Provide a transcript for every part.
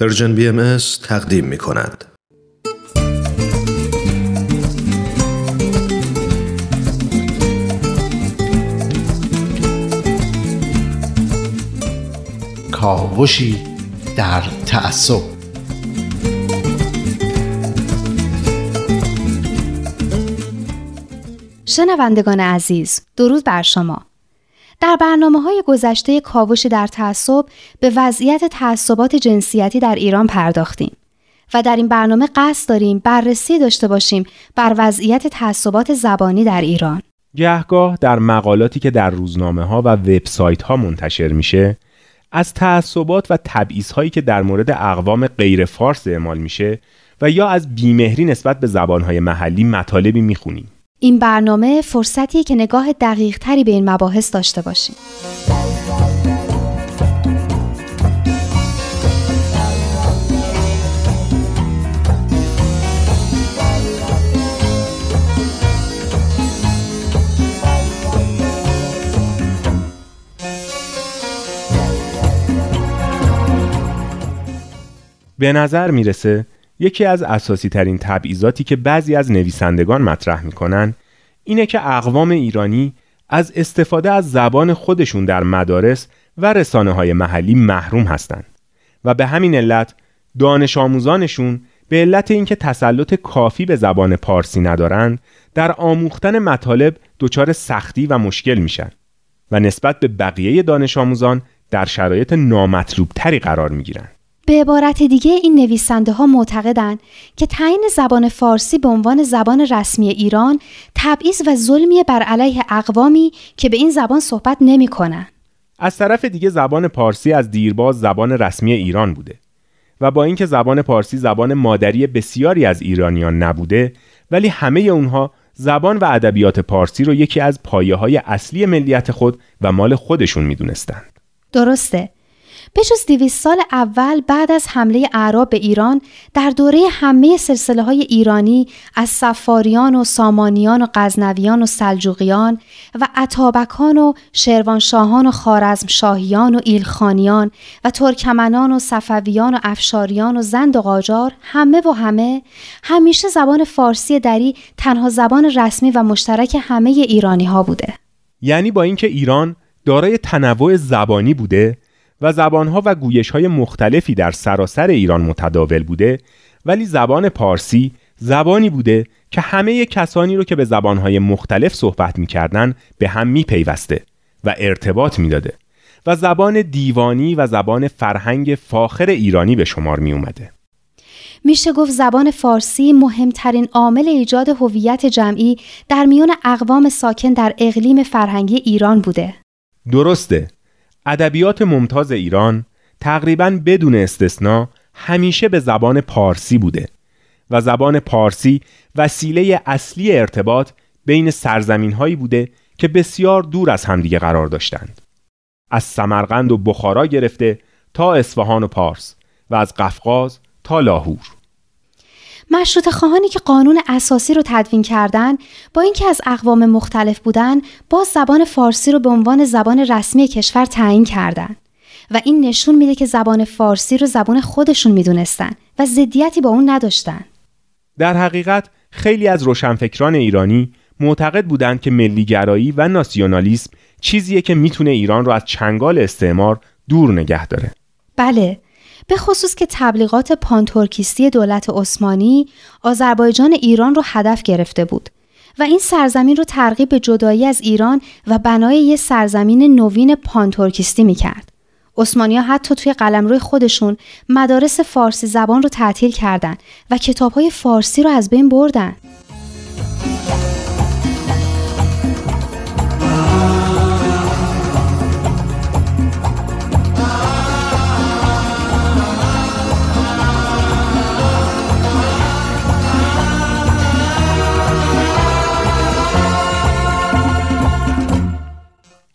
پرژن بی ام تقدیم می کند. کاوشی در تعصب شنوندگان عزیز درود بر شما در برنامه های گذشته کاوش در تعصب به وضعیت تعصبات جنسیتی در ایران پرداختیم و در این برنامه قصد داریم بررسی داشته باشیم بر وضعیت تعصبات زبانی در ایران. گهگاه در مقالاتی که در روزنامه ها و وبسایت ها منتشر میشه از تعصبات و تبعیض هایی که در مورد اقوام غیر فارس اعمال میشه و یا از بیمهری نسبت به زبانهای محلی مطالبی می‌خونیم. این برنامه فرصتی که نگاه دقیق تری به این مباحث داشته باشیم. به نظر می‌رسه یکی از اساسی ترین تبعیضاتی که بعضی از نویسندگان مطرح می‌کنن اینه که اقوام ایرانی از استفاده از زبان خودشون در مدارس و رسانه های محلی محروم هستند و به همین علت دانش آموزانشون به علت اینکه تسلط کافی به زبان پارسی ندارند در آموختن مطالب دچار سختی و مشکل میشن و نسبت به بقیه دانش آموزان در شرایط نامطلوب تری قرار می به عبارت دیگه این نویسنده ها معتقدند که تعیین زبان فارسی به عنوان زبان رسمی ایران تبعیض و ظلمی بر علیه اقوامی که به این زبان صحبت نمی کنن. از طرف دیگه زبان پارسی از دیرباز زبان رسمی ایران بوده و با اینکه زبان پارسی زبان مادری بسیاری از ایرانیان نبوده ولی همه اونها زبان و ادبیات پارسی رو یکی از پایه های اصلی ملیت خود و مال خودشون می‌دونستند. درسته به جز دویست سال اول بعد از حمله اعراب به ایران در دوره همه سلسله های ایرانی از سفاریان و سامانیان و غزنویان و سلجوقیان و عطابکان و شیروانشاهان و خارزمشاهیان و ایلخانیان و ترکمنان و صفویان و افشاریان و زند و قاجار همه و همه همیشه زبان فارسی دری تنها زبان رسمی و مشترک همه ایرانی ها بوده. یعنی با اینکه ایران دارای تنوع زبانی بوده و زبانها و گویشهای مختلفی در سراسر ایران متداول بوده ولی زبان پارسی زبانی بوده که همه کسانی رو که به زبانهای مختلف صحبت می‌کردن به هم میپیوسته و ارتباط می‌داده و زبان دیوانی و زبان فرهنگ فاخر ایرانی به شمار می اومده. میشه گفت زبان فارسی مهمترین عامل ایجاد هویت جمعی در میان اقوام ساکن در اقلیم فرهنگی ایران بوده. درسته ادبیات ممتاز ایران تقریبا بدون استثنا همیشه به زبان پارسی بوده و زبان پارسی وسیله اصلی ارتباط بین سرزمین هایی بوده که بسیار دور از همدیگه قرار داشتند. از سمرقند و بخارا گرفته تا اصفهان و پارس و از قفقاز تا لاهور. مشروط خواهانی که قانون اساسی رو تدوین کردن با اینکه از اقوام مختلف بودن باز زبان فارسی رو به عنوان زبان رسمی کشور تعیین کردند و این نشون میده که زبان فارسی رو زبان خودشون می‌دونستن و ضدیتی با اون نداشتن. در حقیقت خیلی از روشنفکران ایرانی معتقد بودند که ملیگرایی و ناسیونالیسم چیزیه که می‌تونه ایران رو از چنگال استعمار دور نگه داره. بله به خصوص که تبلیغات پانتورکیستی دولت عثمانی آذربایجان ایران رو هدف گرفته بود و این سرزمین رو ترغیب به جدایی از ایران و بنای یه سرزمین نوین پانتورکیستی می‌کرد. ها حتی توی قلمروی خودشون مدارس فارسی زبان رو تعطیل کردند و های فارسی رو از بین بردن.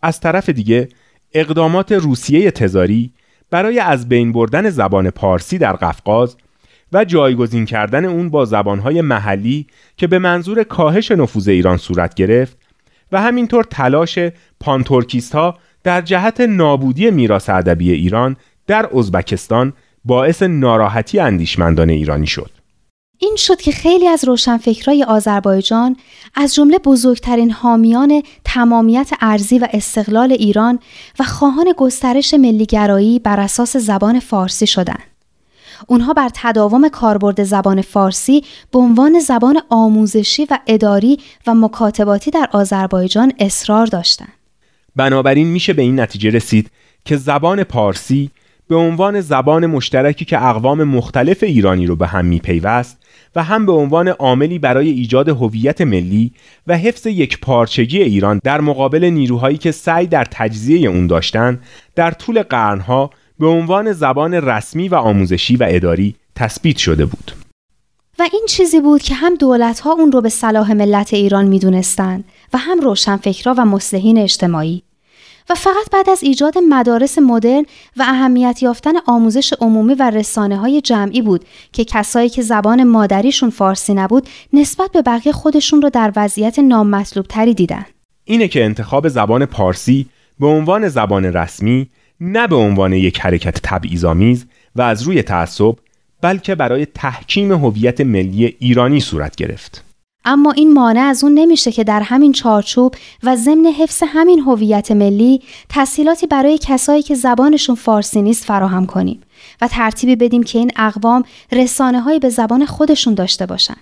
از طرف دیگه اقدامات روسیه تزاری برای از بین بردن زبان پارسی در قفقاز و جایگزین کردن اون با زبانهای محلی که به منظور کاهش نفوذ ایران صورت گرفت و همینطور تلاش پانتورکیست ها در جهت نابودی میراث ادبی ایران در ازبکستان باعث ناراحتی اندیشمندان ایرانی شد. این شد که خیلی از روشنفکرای آذربایجان از جمله بزرگترین حامیان تمامیت ارزی و استقلال ایران و خواهان گسترش ملیگرایی بر اساس زبان فارسی شدند. اونها بر تداوم کاربرد زبان فارسی به عنوان زبان آموزشی و اداری و مکاتباتی در آذربایجان اصرار داشتند. بنابراین میشه به این نتیجه رسید که زبان پارسی به عنوان زبان مشترکی که اقوام مختلف ایرانی رو به هم میپیوست و هم به عنوان عاملی برای ایجاد هویت ملی و حفظ یک پارچگی ایران در مقابل نیروهایی که سعی در تجزیه اون داشتند در طول قرنها به عنوان زبان رسمی و آموزشی و اداری تثبیت شده بود. و این چیزی بود که هم دولتها اون رو به صلاح ملت ایران می‌دونستند و هم روشنفکرا و مسلحین اجتماعی و فقط بعد از ایجاد مدارس مدرن و اهمیت یافتن آموزش عمومی و رسانه های جمعی بود که کسایی که زبان مادریشون فارسی نبود نسبت به بقیه خودشون رو در وضعیت نامطلوب تری دیدن. اینه که انتخاب زبان پارسی به عنوان زبان رسمی نه به عنوان یک حرکت تبعیض‌آمیز و از روی تعصب بلکه برای تحکیم هویت ملی ایرانی صورت گرفت. اما این مانع از اون نمیشه که در همین چارچوب و ضمن حفظ همین هویت ملی تسهیلاتی برای کسایی که زبانشون فارسی نیست فراهم کنیم و ترتیبی بدیم که این اقوام رسانه هایی به زبان خودشون داشته باشن.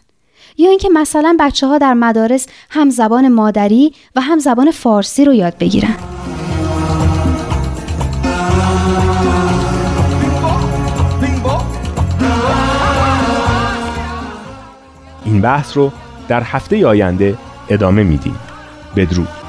یا اینکه مثلا بچه ها در مدارس هم زبان مادری و هم زبان فارسی رو یاد بگیرن. این بحث رو در هفته آینده ادامه میدیم. بدرود.